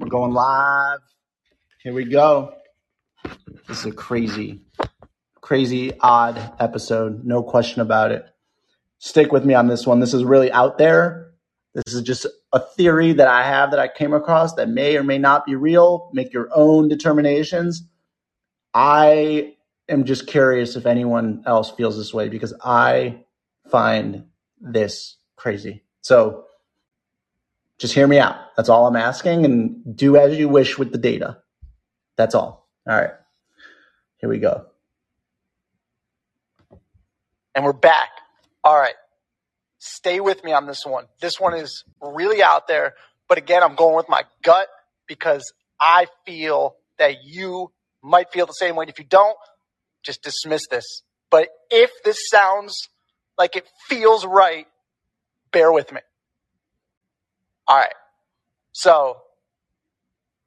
We're going live. Here we go. This is a crazy, crazy, odd episode. No question about it. Stick with me on this one. This is really out there. This is just a theory that I have that I came across that may or may not be real. Make your own determinations. I am just curious if anyone else feels this way because I find this crazy. So just hear me out. That's all I'm asking and do as you wish with the data. That's all. All right. Here we go. And we're back. All right. Stay with me on this one. This one is really out there. But again, I'm going with my gut because I feel that you might feel the same way. If you don't, just dismiss this. But if this sounds like it feels right, bear with me. All right. So,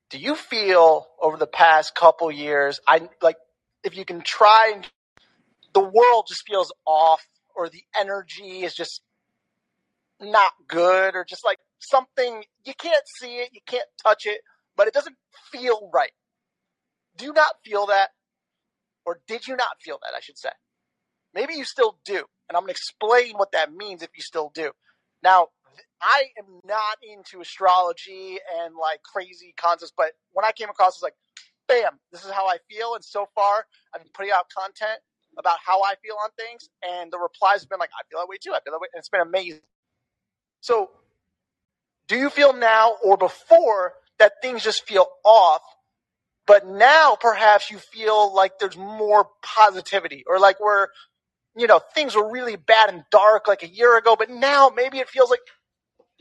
do you feel over the past couple years, I like if you can try and the world just feels off or the energy is just not good or just like something you can't see it, you can't touch it, but it doesn't feel right. Do you not feel that? Or did you not feel that, I should say? Maybe you still do. And I'm going to explain what that means if you still do. Now, I am not into astrology and like crazy concepts, but when I came across, it was like, bam, this is how I feel. And so far, I've been putting out content about how I feel on things, and the replies have been like, I feel that way too. I feel that way, and it's been amazing. So, do you feel now or before that things just feel off? But now perhaps you feel like there's more positivity, or like we're, you know, things were really bad and dark like a year ago, but now maybe it feels like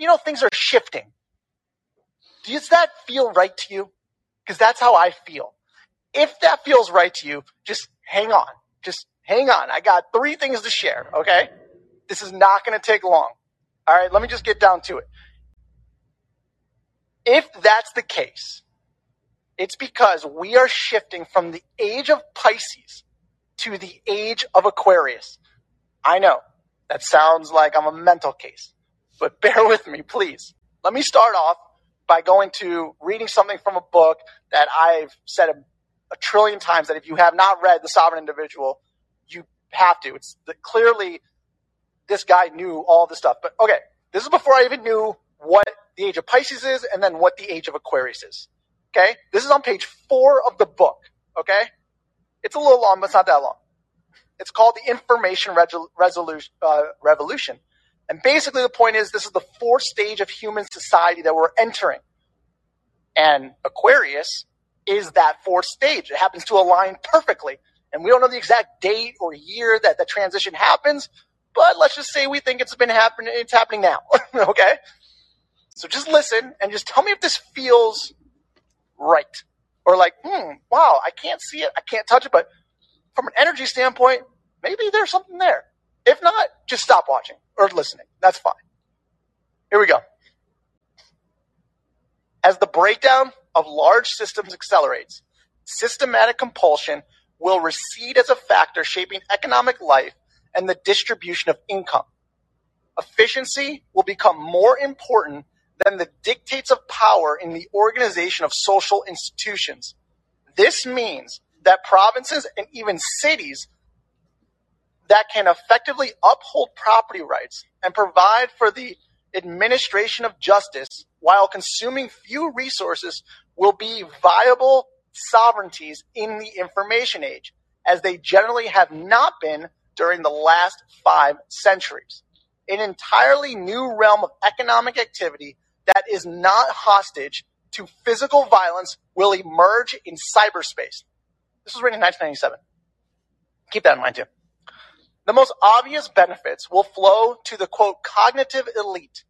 you know, things are shifting. Does that feel right to you? Because that's how I feel. If that feels right to you, just hang on. Just hang on. I got three things to share, okay? This is not going to take long. All right, let me just get down to it. If that's the case, it's because we are shifting from the age of Pisces to the age of Aquarius. I know that sounds like I'm a mental case but bear with me, please. Let me start off by going to reading something from a book that I've said a, a trillion times that if you have not read The Sovereign Individual, you have to. It's the, clearly this guy knew all this stuff. But okay, this is before I even knew what the age of Pisces is and then what the age of Aquarius is. Okay, this is on page four of the book. Okay, it's a little long, but it's not that long. It's called the Information Resolution, uh, Revolution. And basically, the point is this is the fourth stage of human society that we're entering. And Aquarius is that fourth stage. It happens to align perfectly. And we don't know the exact date or year that the transition happens, but let's just say we think it's been happening, it's happening now. okay? So just listen and just tell me if this feels right. Or like, hmm, wow, I can't see it, I can't touch it, but from an energy standpoint, maybe there's something there. If not, just stop watching or listening. That's fine. Here we go. As the breakdown of large systems accelerates, systematic compulsion will recede as a factor shaping economic life and the distribution of income. Efficiency will become more important than the dictates of power in the organization of social institutions. This means that provinces and even cities that can effectively uphold property rights and provide for the administration of justice while consuming few resources will be viable sovereignties in the information age, as they generally have not been during the last five centuries. An entirely new realm of economic activity that is not hostage to physical violence will emerge in cyberspace. This was written in 1997. Keep that in mind too. The most obvious benefits will flow to the quote cognitive elite,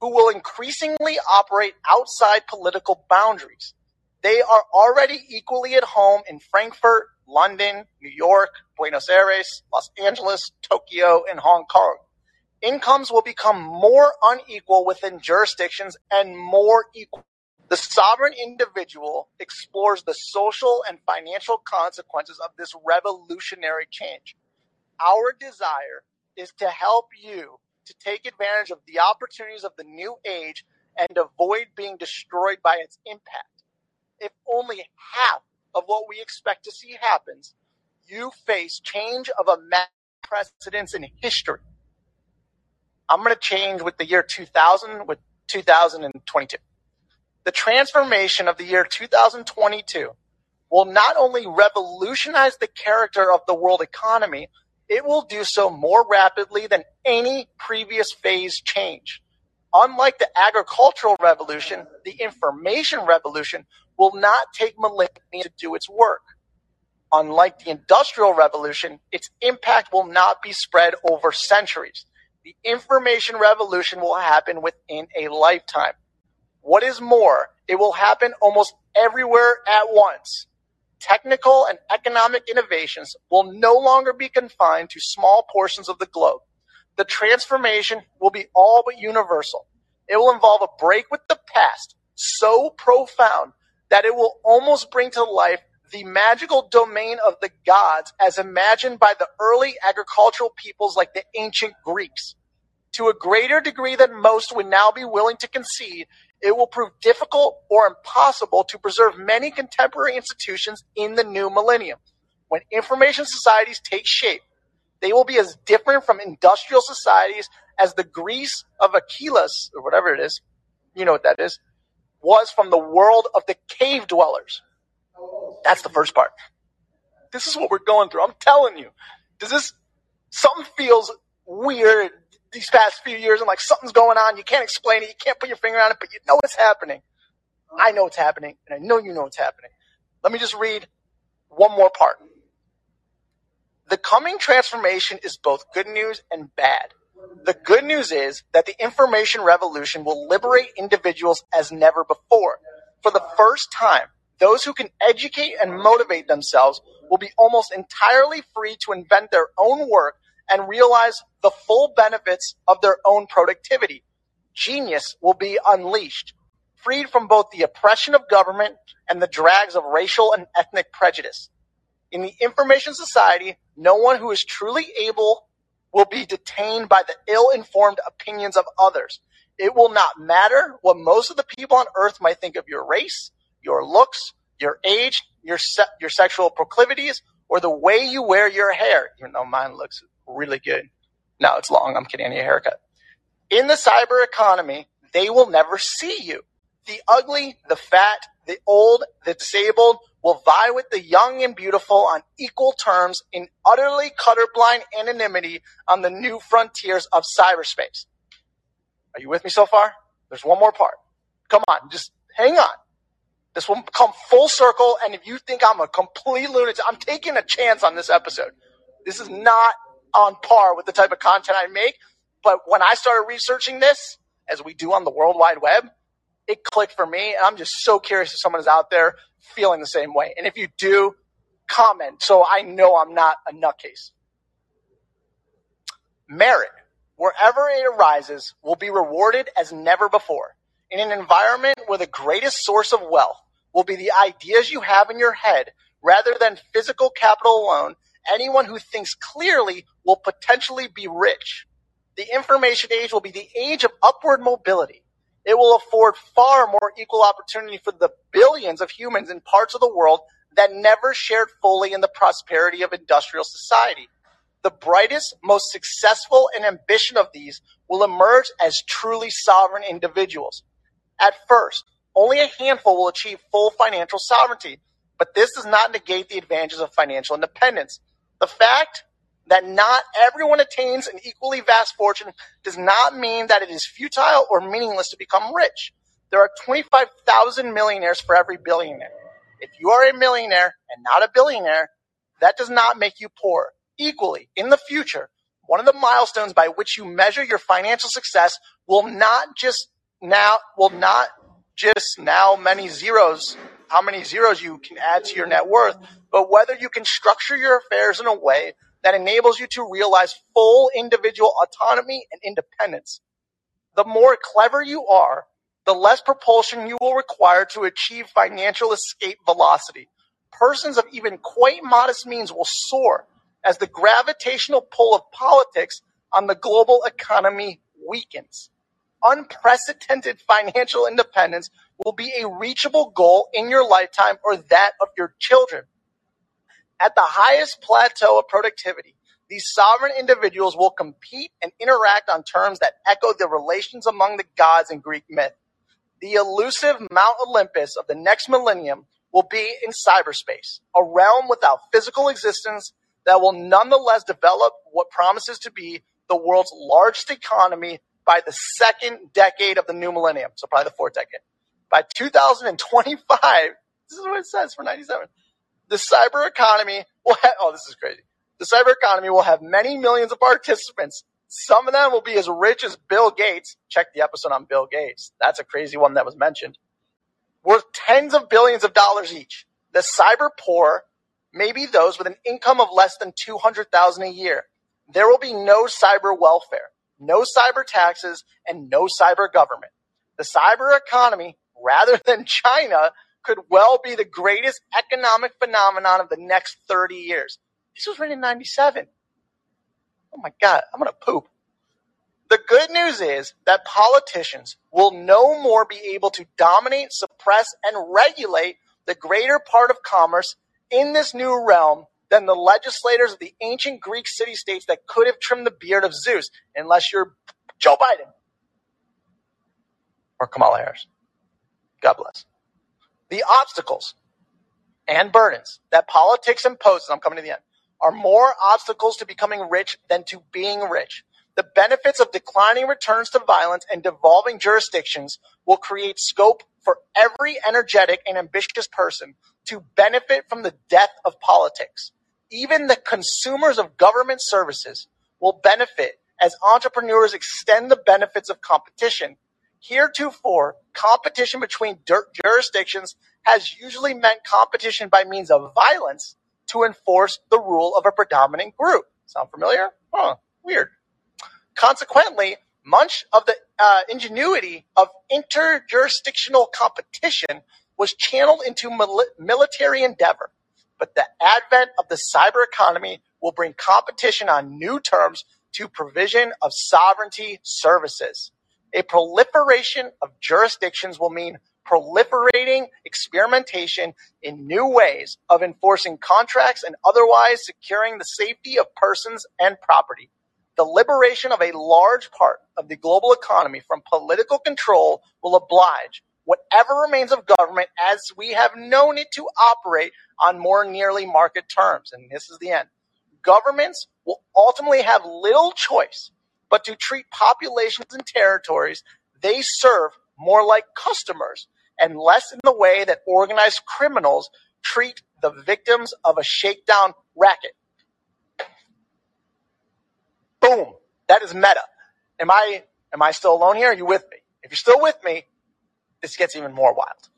who will increasingly operate outside political boundaries. They are already equally at home in Frankfurt, London, New York, Buenos Aires, Los Angeles, Tokyo, and Hong Kong. Incomes will become more unequal within jurisdictions and more equal. The sovereign individual explores the social and financial consequences of this revolutionary change. Our desire is to help you to take advantage of the opportunities of the new age and avoid being destroyed by its impact. If only half of what we expect to see happens, you face change of a precedence in history. I'm going to change with the year 2000 with 2022. The transformation of the year 2022 will not only revolutionize the character of the world economy, it will do so more rapidly than any previous phase change. Unlike the agricultural revolution, the information revolution will not take millennia to do its work. Unlike the industrial revolution, its impact will not be spread over centuries. The information revolution will happen within a lifetime. What is more, it will happen almost everywhere at once. Technical and economic innovations will no longer be confined to small portions of the globe. The transformation will be all but universal. It will involve a break with the past so profound that it will almost bring to life the magical domain of the gods as imagined by the early agricultural peoples like the ancient Greeks. To a greater degree than most would now be willing to concede, it will prove difficult or impossible to preserve many contemporary institutions in the new millennium. When information societies take shape, they will be as different from industrial societies as the Greece of Achilles, or whatever it is, you know what that is, was from the world of the cave dwellers. That's the first part. This is what we're going through. I'm telling you. Does this, something feels weird these past few years I'm like something's going on. You can't explain it. You can't put your finger on it, but you know it's happening. I know it's happening, and I know you know it's happening. Let me just read one more part. The coming transformation is both good news and bad. The good news is that the information revolution will liberate individuals as never before. For the first time, those who can educate and motivate themselves will be almost entirely free to invent their own work and realize the full benefits of their own productivity. Genius will be unleashed, freed from both the oppression of government and the drags of racial and ethnic prejudice. In the information society, no one who is truly able will be detained by the ill informed opinions of others. It will not matter what most of the people on earth might think of your race, your looks, your age, your se- your sexual proclivities, or the way you wear your hair, even though mine looks really good. No, it's long. I'm kidding. I need a haircut. In the cyber economy, they will never see you. The ugly, the fat, the old, the disabled will vie with the young and beautiful on equal terms in utterly colorblind anonymity on the new frontiers of cyberspace. Are you with me so far? There's one more part. Come on, just hang on. This will come full circle, and if you think I'm a complete lunatic, I'm taking a chance on this episode. This is not on par with the type of content I make. But when I started researching this, as we do on the World Wide Web, it clicked for me. And I'm just so curious if someone is out there feeling the same way. And if you do, comment so I know I'm not a nutcase. Merit, wherever it arises, will be rewarded as never before. In an environment where the greatest source of wealth will be the ideas you have in your head rather than physical capital alone, anyone who thinks clearly will potentially be rich. The information age will be the age of upward mobility. It will afford far more equal opportunity for the billions of humans in parts of the world that never shared fully in the prosperity of industrial society. The brightest, most successful, and ambition of these will emerge as truly sovereign individuals. At first, only a handful will achieve full financial sovereignty, but this does not negate the advantages of financial independence. The fact that not everyone attains an equally vast fortune does not mean that it is futile or meaningless to become rich. There are 25,000 millionaires for every billionaire. If you are a millionaire and not a billionaire, that does not make you poor. Equally, in the future, one of the milestones by which you measure your financial success will not just now, will not just now many zeros how many zeros you can add to your net worth, but whether you can structure your affairs in a way that enables you to realize full individual autonomy and independence. The more clever you are, the less propulsion you will require to achieve financial escape velocity. Persons of even quite modest means will soar as the gravitational pull of politics on the global economy weakens. Unprecedented financial independence will be a reachable goal in your lifetime or that of your children. At the highest plateau of productivity, these sovereign individuals will compete and interact on terms that echo the relations among the gods in Greek myth. The elusive Mount Olympus of the next millennium will be in cyberspace, a realm without physical existence that will nonetheless develop what promises to be the world's largest economy by the second decade of the new millennium. So probably the fourth decade. By 2025, this is what it says for 97. The cyber economy will have, oh, this is crazy. The cyber economy will have many millions of participants. Some of them will be as rich as Bill Gates. Check the episode on Bill Gates. That's a crazy one that was mentioned. Worth tens of billions of dollars each. The cyber poor may be those with an income of less than 200,000 a year. There will be no cyber welfare, no cyber taxes, and no cyber government. The cyber economy, rather than China, could well be the greatest economic phenomenon of the next 30 years. This was written in 97. Oh my God, I'm going to poop. The good news is that politicians will no more be able to dominate, suppress, and regulate the greater part of commerce in this new realm than the legislators of the ancient Greek city states that could have trimmed the beard of Zeus, unless you're Joe Biden or Kamala Harris. God bless. The obstacles and burdens that politics imposes, I'm coming to the end, are more obstacles to becoming rich than to being rich. The benefits of declining returns to violence and devolving jurisdictions will create scope for every energetic and ambitious person to benefit from the death of politics. Even the consumers of government services will benefit as entrepreneurs extend the benefits of competition. Heretofore, competition between jurisdictions has usually meant competition by means of violence to enforce the rule of a predominant group. Sound familiar? Huh, weird. Consequently, much of the uh, ingenuity of interjurisdictional competition was channeled into mil- military endeavor. But the advent of the cyber economy will bring competition on new terms to provision of sovereignty services. A proliferation of jurisdictions will mean proliferating experimentation in new ways of enforcing contracts and otherwise securing the safety of persons and property. The liberation of a large part of the global economy from political control will oblige whatever remains of government as we have known it to operate on more nearly market terms. And this is the end. Governments will ultimately have little choice but to treat populations and territories they serve more like customers and less in the way that organized criminals treat the victims of a shakedown racket. Boom. That is meta. Am I am I still alone here? Are you with me? If you're still with me, this gets even more wild.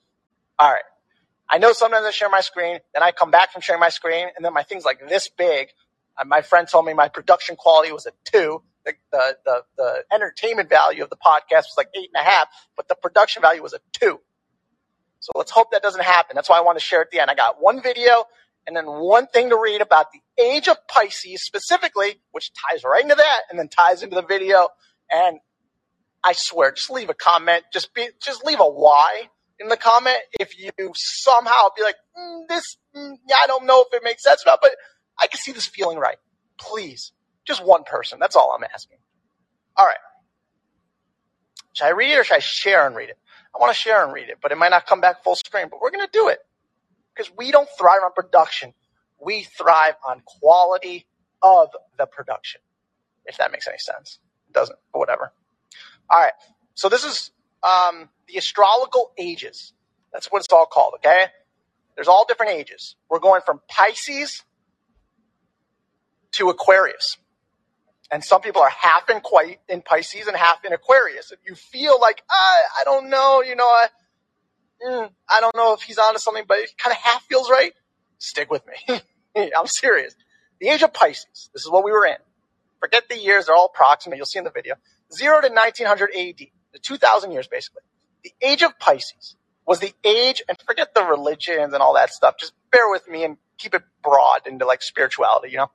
All right. I know sometimes I share my screen, then I come back from sharing my screen, and then my thing's like this big. Uh, my friend told me my production quality was a two. The, the, the, the entertainment value of the podcast was like eight and a half, but the production value was a two. So let's hope that doesn't happen. That's why I want to share at the end. I got one video and then one thing to read about the age of Pisces specifically, which ties right into that and then ties into the video. And I swear, just leave a comment. Just be, just leave a why in the comment if you somehow be like, mm, this, mm, I don't know if it makes sense or not, but I can see this feeling right. Please, just one person. That's all I'm asking. All right. Should I read it or should I share and read it? I want to share and read it, but it might not come back full screen, but we're going to do it because we don't thrive on production. We thrive on quality of the production, if that makes any sense. It doesn't, but whatever. All right. So this is um, the astrological ages. That's what it's all called, okay? There's all different ages. We're going from Pisces to Aquarius. And some people are half in quite in Pisces and half in Aquarius. If you feel like, ah, I don't know, you know, I, mm, I don't know if he's onto something, but it kind of half feels right, stick with me. I'm serious. The age of Pisces, this is what we were in. Forget the years, they're all approximate. You'll see in the video. Zero to 1900 AD, the 2000 years basically. The age of Pisces was the age, and forget the religions and all that stuff. Just bear with me and keep it broad into like spirituality, you know?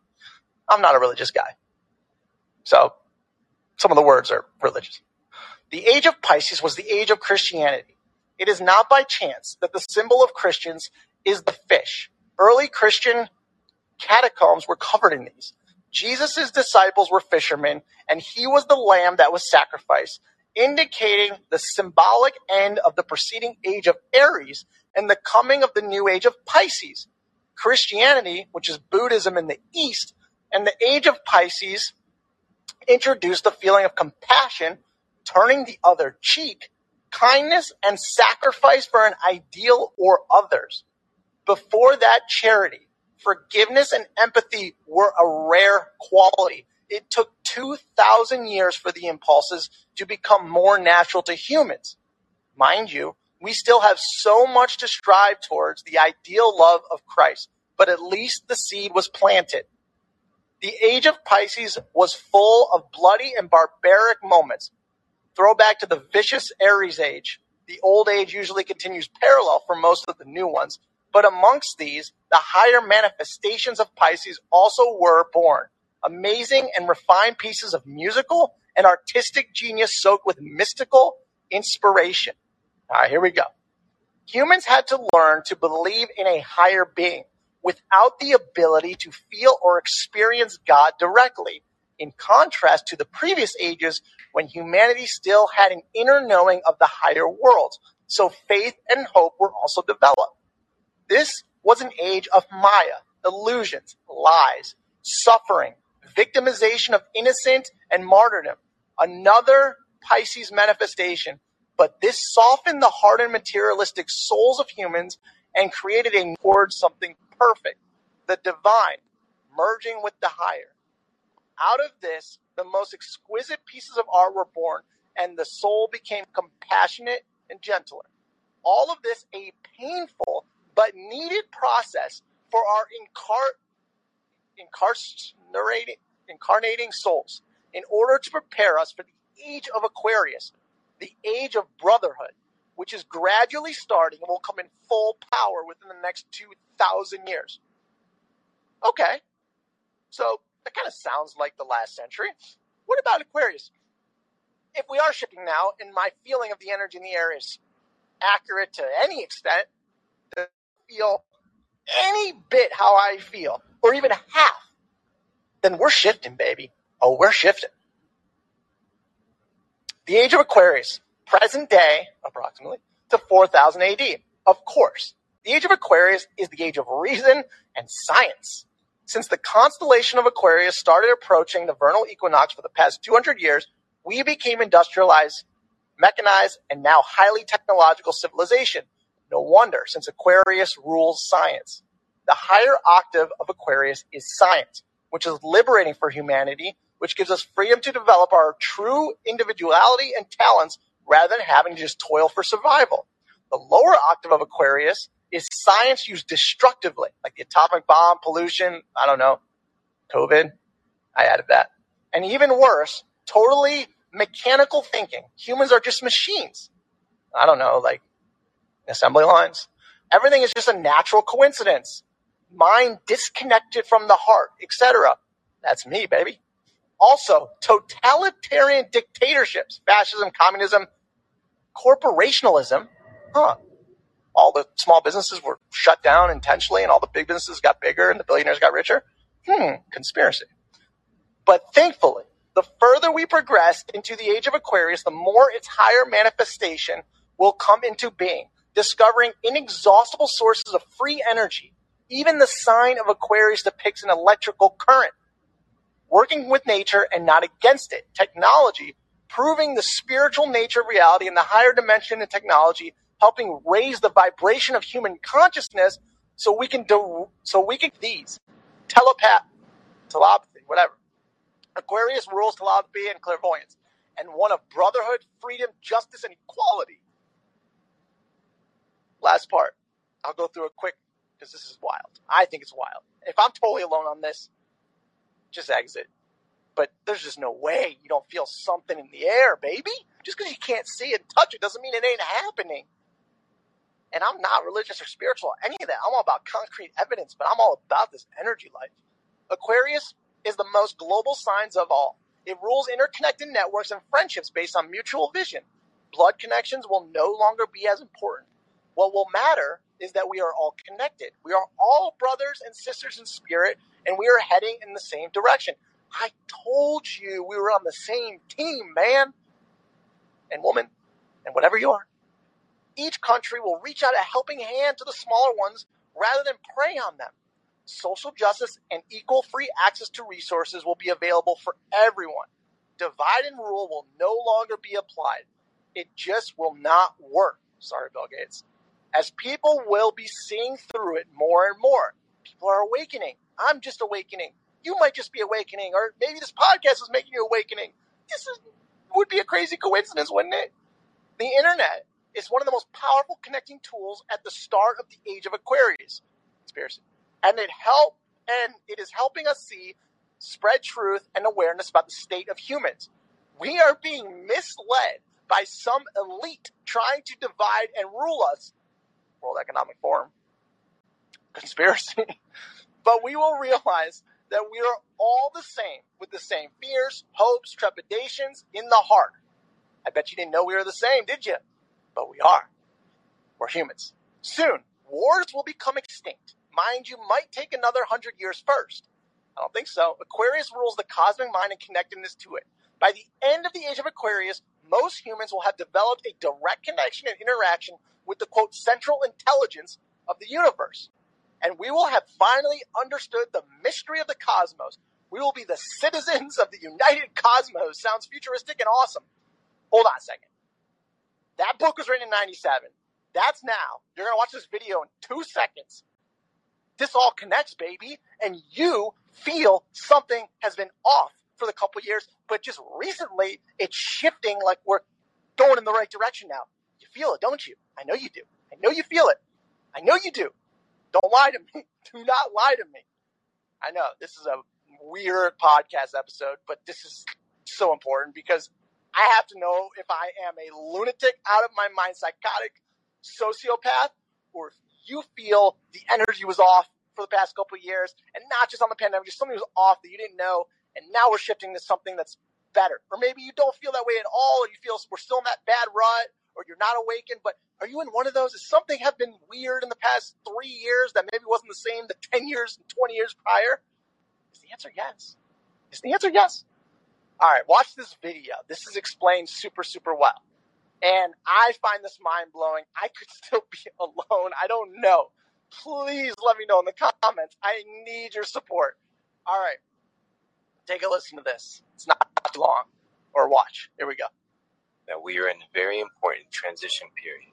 I'm not a religious guy. So some of the words are religious. The age of Pisces was the age of Christianity. It is not by chance that the symbol of Christians is the fish. Early Christian catacombs were covered in these. Jesus' disciples were fishermen, and he was the lamb that was sacrificed, indicating the symbolic end of the preceding age of Aries and the coming of the new age of Pisces. Christianity, which is Buddhism in the East, and the age of Pisces introduced the feeling of compassion, turning the other cheek, kindness, and sacrifice for an ideal or others. Before that, charity, forgiveness, and empathy were a rare quality. It took 2,000 years for the impulses to become more natural to humans. Mind you, we still have so much to strive towards the ideal love of Christ, but at least the seed was planted. The age of Pisces was full of bloody and barbaric moments. Throwback to the vicious Aries age. The old age usually continues parallel for most of the new ones, but amongst these, the higher manifestations of Pisces also were born. Amazing and refined pieces of musical and artistic genius soaked with mystical inspiration. All right, here we go. Humans had to learn to believe in a higher being without the ability to feel or experience God directly, in contrast to the previous ages when humanity still had an inner knowing of the higher world. So faith and hope were also developed. This was an age of Maya, illusions, lies, suffering, victimization of innocent, and martyrdom. Another Pisces manifestation, but this softened the hardened materialistic souls of humans and created a towards something perfect, the divine, merging with the higher. Out of this, the most exquisite pieces of art were born, and the soul became compassionate and gentler. All of this a painful but needed process for our incar- incarcerating, incarnating souls in order to prepare us for the age of Aquarius, the age of brotherhood, which is gradually starting and will come in full power within the next 2,000 years. Okay, so that kind of sounds like the last century. What about Aquarius? If we are shipping now, and my feeling of the energy in the air is accurate to any extent, feel any bit how I feel, or even half, then we're shifting, baby. Oh, we're shifting. The age of Aquarius, present day, approximately, to 4000 AD. Of course, the age of Aquarius is the age of reason and science. Since the constellation of Aquarius started approaching the vernal equinox for the past 200 years, we became industrialized, mechanized, and now highly technological civilization no wonder, since Aquarius rules science. The higher octave of Aquarius is science, which is liberating for humanity, which gives us freedom to develop our true individuality and talents rather than having to just toil for survival. The lower octave of Aquarius is science used destructively, like the atomic bomb, pollution, I don't know, COVID. I added that. And even worse, totally mechanical thinking. Humans are just machines. I don't know, like assembly lines. Everything is just a natural coincidence. Mind disconnected from the heart, etc. That's me, baby. Also, totalitarian dictatorships, fascism, communism, corporationalism. Huh. All the small businesses were shut down intentionally and all the big businesses got bigger and the billionaires got richer. Hmm, conspiracy. But thankfully, the further we progress into the age of Aquarius, the more its higher manifestation will come into being discovering inexhaustible sources of free energy. Even the sign of Aquarius depicts an electrical current. Working with nature and not against it. Technology, proving the spiritual nature of reality in the higher dimension of technology, helping raise the vibration of human consciousness so we can do, so we can these telepath, telepathy, whatever. Aquarius rules telepathy and clairvoyance, and one of brotherhood, freedom, justice, and equality. Last part. I'll go through a quick because this is wild. I think it's wild. If I'm totally alone on this, just exit. But there's just no way you don't feel something in the air, baby. Just because you can't see and touch it doesn't mean it ain't happening. And I'm not religious or spiritual, any of that. I'm all about concrete evidence, but I'm all about this energy life. Aquarius is the most global signs of all. It rules interconnected networks and friendships based on mutual vision. Blood connections will no longer be as important. What will matter is that we are all connected. We are all brothers and sisters in spirit, and we are heading in the same direction. I told you we were on the same team, man and woman, and whatever you are. Each country will reach out a helping hand to the smaller ones rather than prey on them. Social justice and equal free access to resources will be available for everyone. Divide and rule will no longer be applied. It just will not work. Sorry, Bill Gates. As people will be seeing through it more and more. People are awakening. I'm just awakening. You might just be awakening, or maybe this podcast is making you awakening. This is, would be a crazy coincidence, wouldn't it? The internet is one of the most powerful connecting tools at the start of the age of Aquarius. Conspiracy. And it help and it is helping us see spread truth and awareness about the state of humans. We are being misled by some elite trying to divide and rule us. World Economic Forum. Conspiracy. but we will realize that we are all the same with the same fears, hopes, trepidations in the heart. I bet you didn't know we were the same, did you? But we are. We're humans. Soon, wars will become extinct. Mind you, might take another hundred years first. I don't think so. Aquarius rules the cosmic mind and connectedness to it. By the end of the age of Aquarius, most humans will have developed a direct connection and interaction with the quote central intelligence of the universe. And we will have finally understood the mystery of the cosmos. We will be the citizens of the united cosmos. Sounds futuristic and awesome. Hold on a second. That book was written in 97. That's now. You're going to watch this video in two seconds. This all connects, baby. And you feel something has been off for the couple years, but just recently it's shifting like we're going in the right direction now. You feel it, don't you? I know you do. I know you feel it. I know you do. Don't lie to me. Do not lie to me. I know this is a weird podcast episode, but this is so important because I have to know if I am a lunatic, out of my mind, psychotic sociopath, or if you feel the energy was off for the past couple years, and not just on the pandemic, just something was off that you didn't know, and now we're shifting to something that's better. Or maybe you don't feel that way at all, or you feel we're still in that bad rut, or you're not awakened, but are you in one of those? Is something have been weird in the past three years that maybe wasn't the same the 10 years and 20 years prior? Is the answer yes? Is the answer yes? All right, watch this video. This is explained super, super well. And I find this mind blowing. I could still be alone. I don't know. Please let me know in the comments. I need your support. All right, take a listen to this. It's not too long. Or watch. Here we go. Now we are in a very important transition period.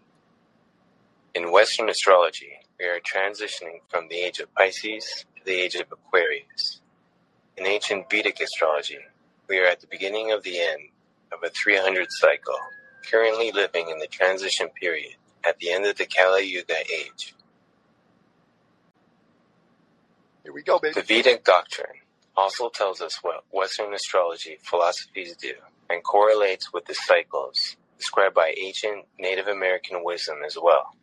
In Western astrology, we are transitioning from the age of Pisces to the age of Aquarius. In ancient Vedic astrology, we are at the beginning of the end of a 300 cycle, currently living in the transition period at the end of the Kali Yuga age. Here we go, baby. The Vedic doctrine also tells us what Western astrology philosophies do and correlates with the cycles described by ancient Native American wisdom as well.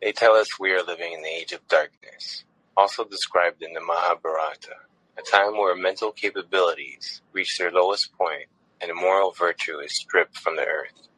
They tell us we are living in the age of darkness, also described in the Mahabharata, a time where mental capabilities reach their lowest point and moral virtue is stripped from the earth.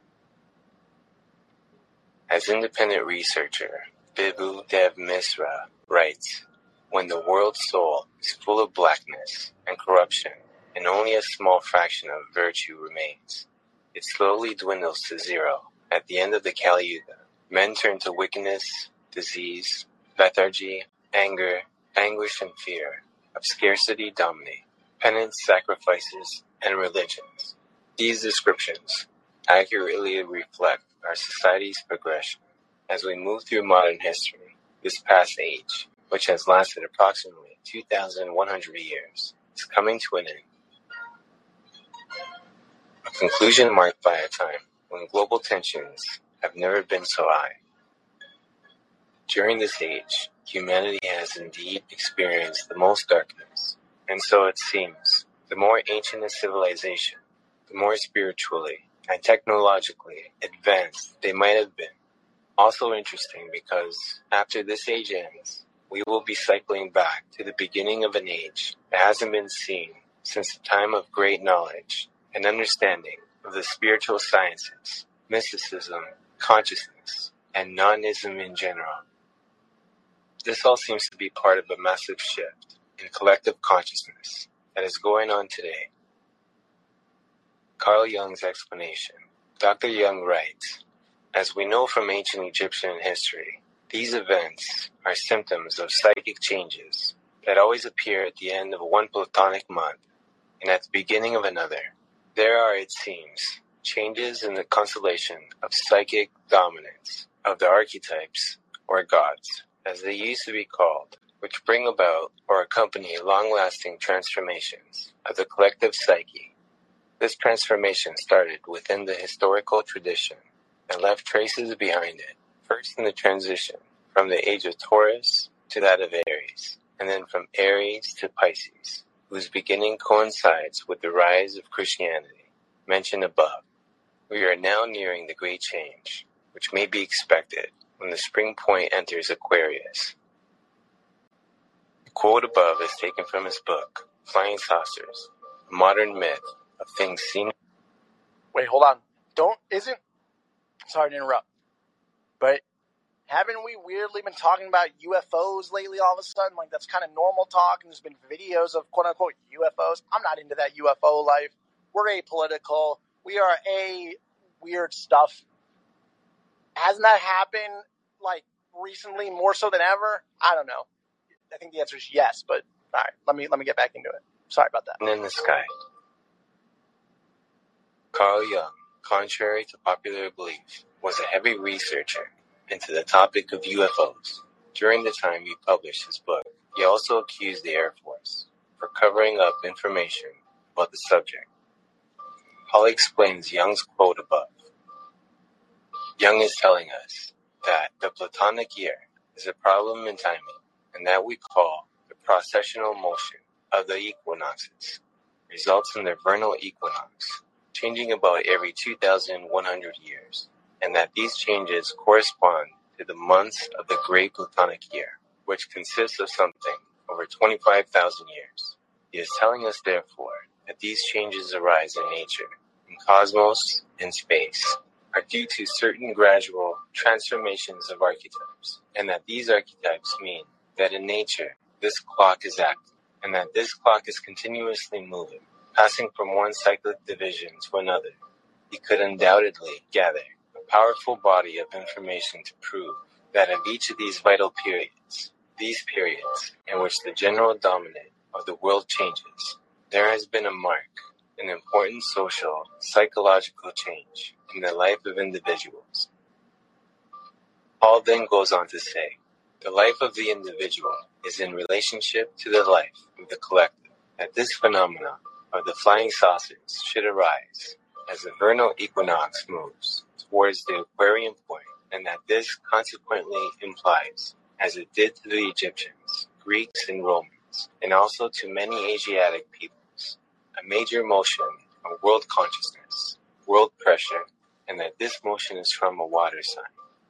As independent researcher Vibhu Dev Misra writes, when the world's soul is full of blackness and corruption, and only a small fraction of virtue remains, it slowly dwindles to zero at the end of the Kali Yuga Men turn to wickedness, disease, lethargy, anger, anguish, and fear of scarcity dominate penance, sacrifices, and religions. These descriptions accurately reflect our society's progression as we move through modern history. This past age, which has lasted approximately 2,100 years, is coming to an end. A conclusion marked by a time when global tensions have never been so high. During this age, humanity has indeed experienced the most darkness, and so it seems, the more ancient a civilization, the more spiritually and technologically advanced they might have been. Also interesting because after this age ends, we will be cycling back to the beginning of an age that hasn't been seen since the time of great knowledge and understanding of the spiritual sciences, mysticism, consciousness, and nonism in general. This all seems to be part of a massive shift in collective consciousness that is going on today. Carl Jung's explanation. Dr. Jung writes, As we know from ancient Egyptian history, these events are symptoms of psychic changes that always appear at the end of one Platonic month and at the beginning of another. There are, it seems, changes in the constellation of psychic dominance of the archetypes or gods, as they used to be called, which bring about or accompany long lasting transformations of the collective psyche. This transformation started within the historical tradition and left traces behind it, first in the transition from the age of Taurus to that of Aries, and then from Aries to Pisces, whose beginning coincides with the rise of Christianity, mentioned above. We are now nearing the great change, which may be expected when the spring point enters Aquarius. The quote above is taken from his book, Flying Saucers, a modern myth of things seen. Wait, hold on. Don't, isn't, sorry to interrupt, but haven't we weirdly been talking about UFOs lately all of a sudden? Like that's kind of normal talk, and there's been videos of quote unquote UFOs. I'm not into that UFO life. We're apolitical. We are a weird stuff. Hasn't that happened like recently more so than ever? I don't know. I think the answer is yes, but all right, let me let me get back into it. Sorry about that. in the sky. Carl Jung, contrary to popular belief, was a heavy researcher into the topic of UFOs. During the time he published his book, he also accused the Air Force for covering up information about the subject. Holly explains Jung's quote above. Jung is telling us that the Platonic year is a problem in timing, and that we call the precessional motion of the equinoxes results in the vernal equinox, changing about every 2,100 years and that these changes correspond to the months of the Great Platonic Year, which consists of something over 25,000 years. He is telling us, therefore, that these changes arise in nature, in cosmos, in space, are due to certain gradual transformations of archetypes, and that these archetypes mean that in nature, this clock is active, and that this clock is continuously moving, passing from one cyclic division to another. He could undoubtedly gather powerful body of information to prove that of each of these vital periods, these periods in which the general dominant of the world changes, there has been a mark, an important social, psychological change in the life of individuals. Paul then goes on to say, the life of the individual is in relationship to the life of the collective, that this phenomenon of the flying saucers should arise as the vernal equinox moves towards the Aquarian point, and that this consequently implies, as it did to the Egyptians, Greeks, and Romans, and also to many Asiatic peoples, a major motion of world consciousness, world pressure, and that this motion is from a water sign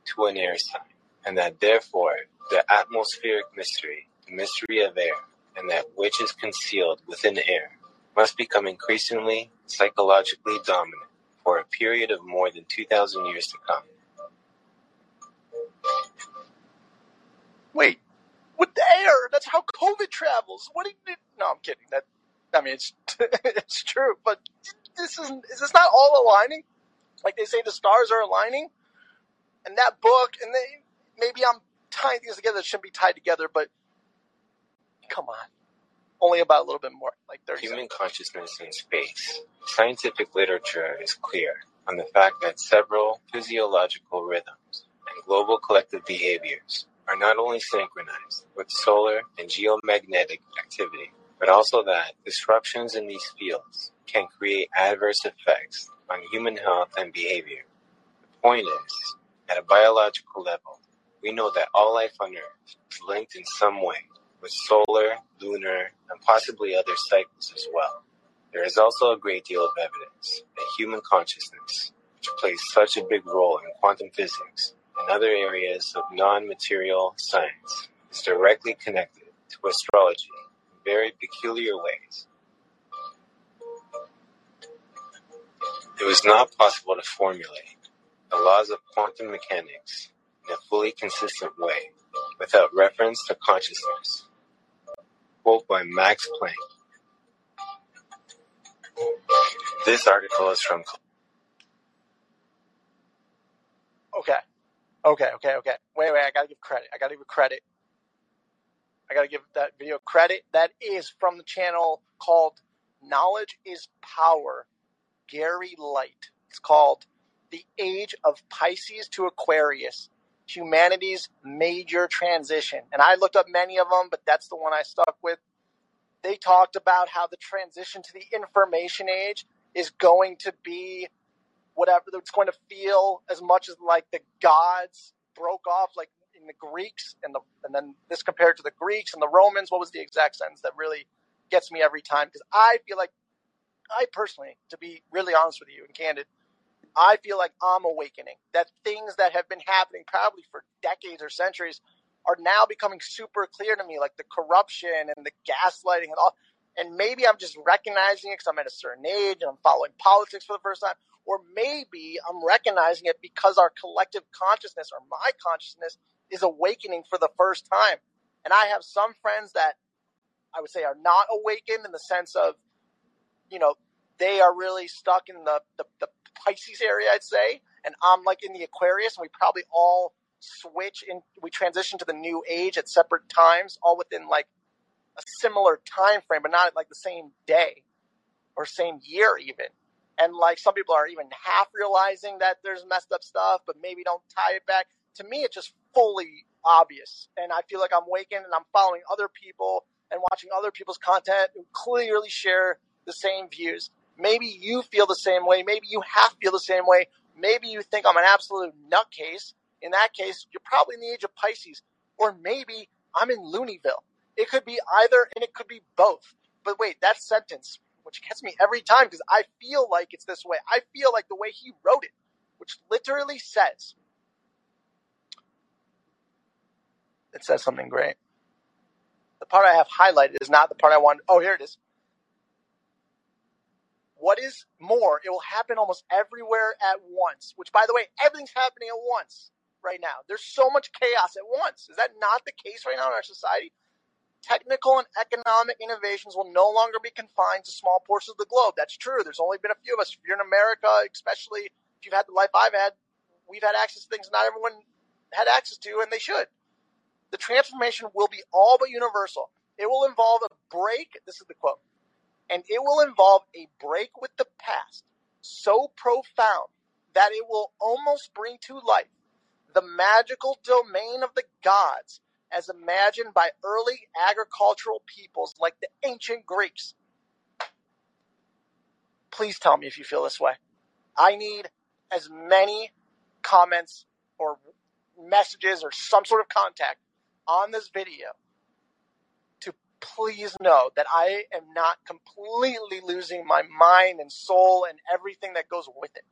to an air sign, and that therefore the atmospheric mystery, the mystery of air, and that which is concealed within air, must become increasingly psychologically dominant for a period of more than 2,000 years to come. Wait, with the air, that's how COVID travels. What you? No, I'm kidding. That, I mean, it's it's true, but this isn't. Is this not all aligning? Like they say, the stars are aligning, and that book, and they maybe I'm tying things together that shouldn't be tied together, but come on only about a little bit more, like 30 Human seconds. consciousness in space. Scientific literature is clear on the fact that several physiological rhythms and global collective behaviors are not only synchronized with solar and geomagnetic activity, but also that disruptions in these fields can create adverse effects on human health and behavior. The point is, at a biological level, we know that all life on Earth is linked in some way with solar, lunar, and possibly other cycles as well. There is also a great deal of evidence that human consciousness, which plays such a big role in quantum physics and other areas of non-material science, is directly connected to astrology in very peculiar ways. It was not possible to formulate the laws of quantum mechanics in a fully consistent way without reference to consciousness. Quote by Max Planck. This article is from Okay. Okay, okay, okay. Wait, wait, I gotta give credit. I gotta give credit. I gotta give that video credit. That is from the channel called Knowledge is Power, Gary Light. It's called The Age of Pisces to Aquarius, Humanity's Major Transition. And I looked up many of them, but that's the one I stuck with. They talked about how the transition to the information age is going to be whatever it's going to feel as much as like the gods broke off like in the Greeks and the and then this compared to the Greeks and the Romans. What was the exact sentence that really gets me every time? Because I feel like I personally, to be really honest with you and candid, I feel like I'm awakening. That things that have been happening probably for decades or centuries are now becoming super clear to me, like the corruption and the gaslighting and all. And maybe I'm just recognizing it because I'm at a certain age and I'm following politics for the first time. Or maybe I'm recognizing it because our collective consciousness or my consciousness is awakening for the first time. And I have some friends that I would say are not awakened in the sense of, you know, they are really stuck in the, the, the Pisces area, I'd say. And I'm like in the Aquarius, and we probably all switch and we transition to the new age at separate times, all within like a similar time frame, but not like the same day or same year even. And like some people are even half realizing that there's messed up stuff, but maybe don't tie it back. To me, it's just fully obvious. And I feel like I'm waking and I'm following other people and watching other people's content who clearly share the same views. Maybe you feel the same way. Maybe you half feel the same way. Maybe you think I'm an absolute nutcase. In that case, you're probably in the age of Pisces. Or maybe I'm in Looneyville. It could be either and it could be both. But wait, that sentence, which gets me every time because I feel like it's this way. I feel like the way he wrote it, which literally says, it says something great. The part I have highlighted is not the part I want. Oh, here it is. What is more, it will happen almost everywhere at once, which, by the way, everything's happening at once right now. There's so much chaos at once. Is that not the case right now in our society? Technical and economic innovations will no longer be confined to small portions of the globe. That's true. There's only been a few of us. If you're in America, especially if you've had the life I've had, we've had access to things not everyone had access to, and they should. The transformation will be all but universal. It will involve a break. This is the quote. And it will involve a break with the past so profound that it will almost bring to life the magical domain of the gods as imagined by early agricultural peoples like the ancient Greeks. Please tell me if you feel this way. I need as many comments or messages or some sort of contact on this video please know that I am not completely losing my mind and soul and everything that goes with it.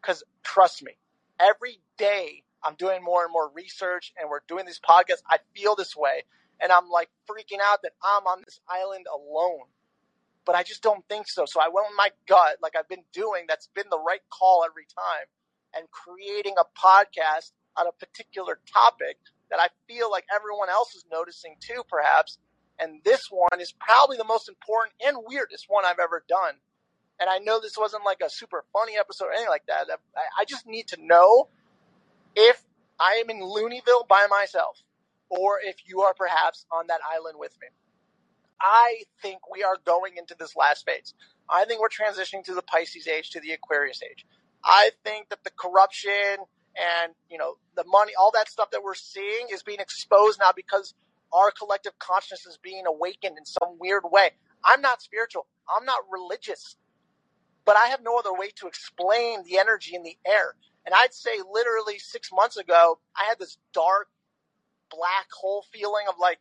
Because trust me, every day I'm doing more and more research and we're doing these podcasts. I feel this way and I'm like freaking out that I'm on this island alone. But I just don't think so. So I went with my gut, like I've been doing, that's been the right call every time, and creating a podcast on a particular topic that I feel like everyone else is noticing too, perhaps. And this one is probably the most important and weirdest one I've ever done. And I know this wasn't like a super funny episode or anything like that. I just need to know if I am in Looneyville by myself, or if you are perhaps on that island with me. I think we are going into this last phase. I think we're transitioning to the Pisces age, to the Aquarius age. I think that the corruption and you know the money, all that stuff that we're seeing is being exposed now because our collective consciousness is being awakened in some weird way. I'm not spiritual. I'm not religious, but I have no other way to explain the energy in the air. And I'd say literally six months ago, I had this dark black hole feeling of like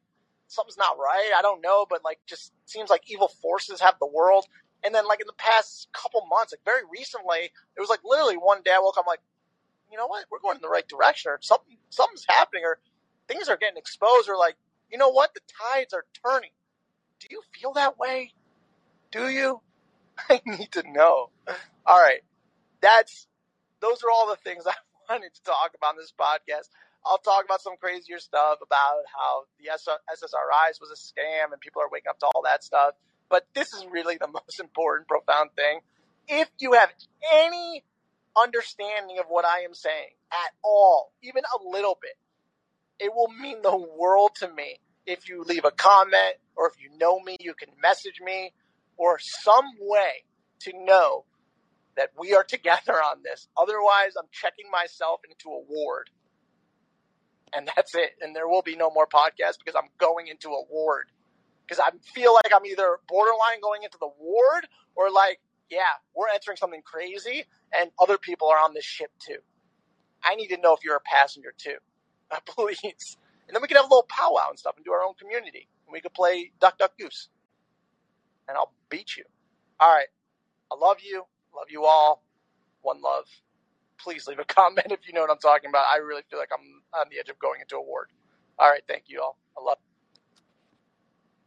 something's not right. I don't know, but like just seems like evil forces have the world. And then like in the past couple months, like very recently, it was like literally one day I woke up, I'm like, you know what, we're going in the right direction, or something something's happening, or things are getting exposed, or like, you know what, the tides are turning. Do you feel that way? Do you? I need to know. All right. that's those are all the things I wanted to talk about in this podcast. I'll talk about some crazier stuff about how the SSRIs was a scam and people are waking up to all that stuff. But this is really the most important, profound thing. If you have any understanding of what I am saying at all, even a little bit, it will mean the world to me if you leave a comment or if you know me, you can message me or some way to know that we are together on this. Otherwise, I'm checking myself into a ward. And that's it. And there will be no more podcasts because I'm going into a ward. Because I feel like I'm either borderline going into the ward or like, yeah, we're entering something crazy and other people are on this ship too. I need to know if you're a passenger too. Please. And then we can have a little powwow and stuff and do our own community. And we could play Duck Duck Goose. And I'll beat you. All right. I love you. Love you all. One love. Please leave a comment if you know what I'm talking about. I really feel like I'm on the edge of going into a ward. All right. Thank you all.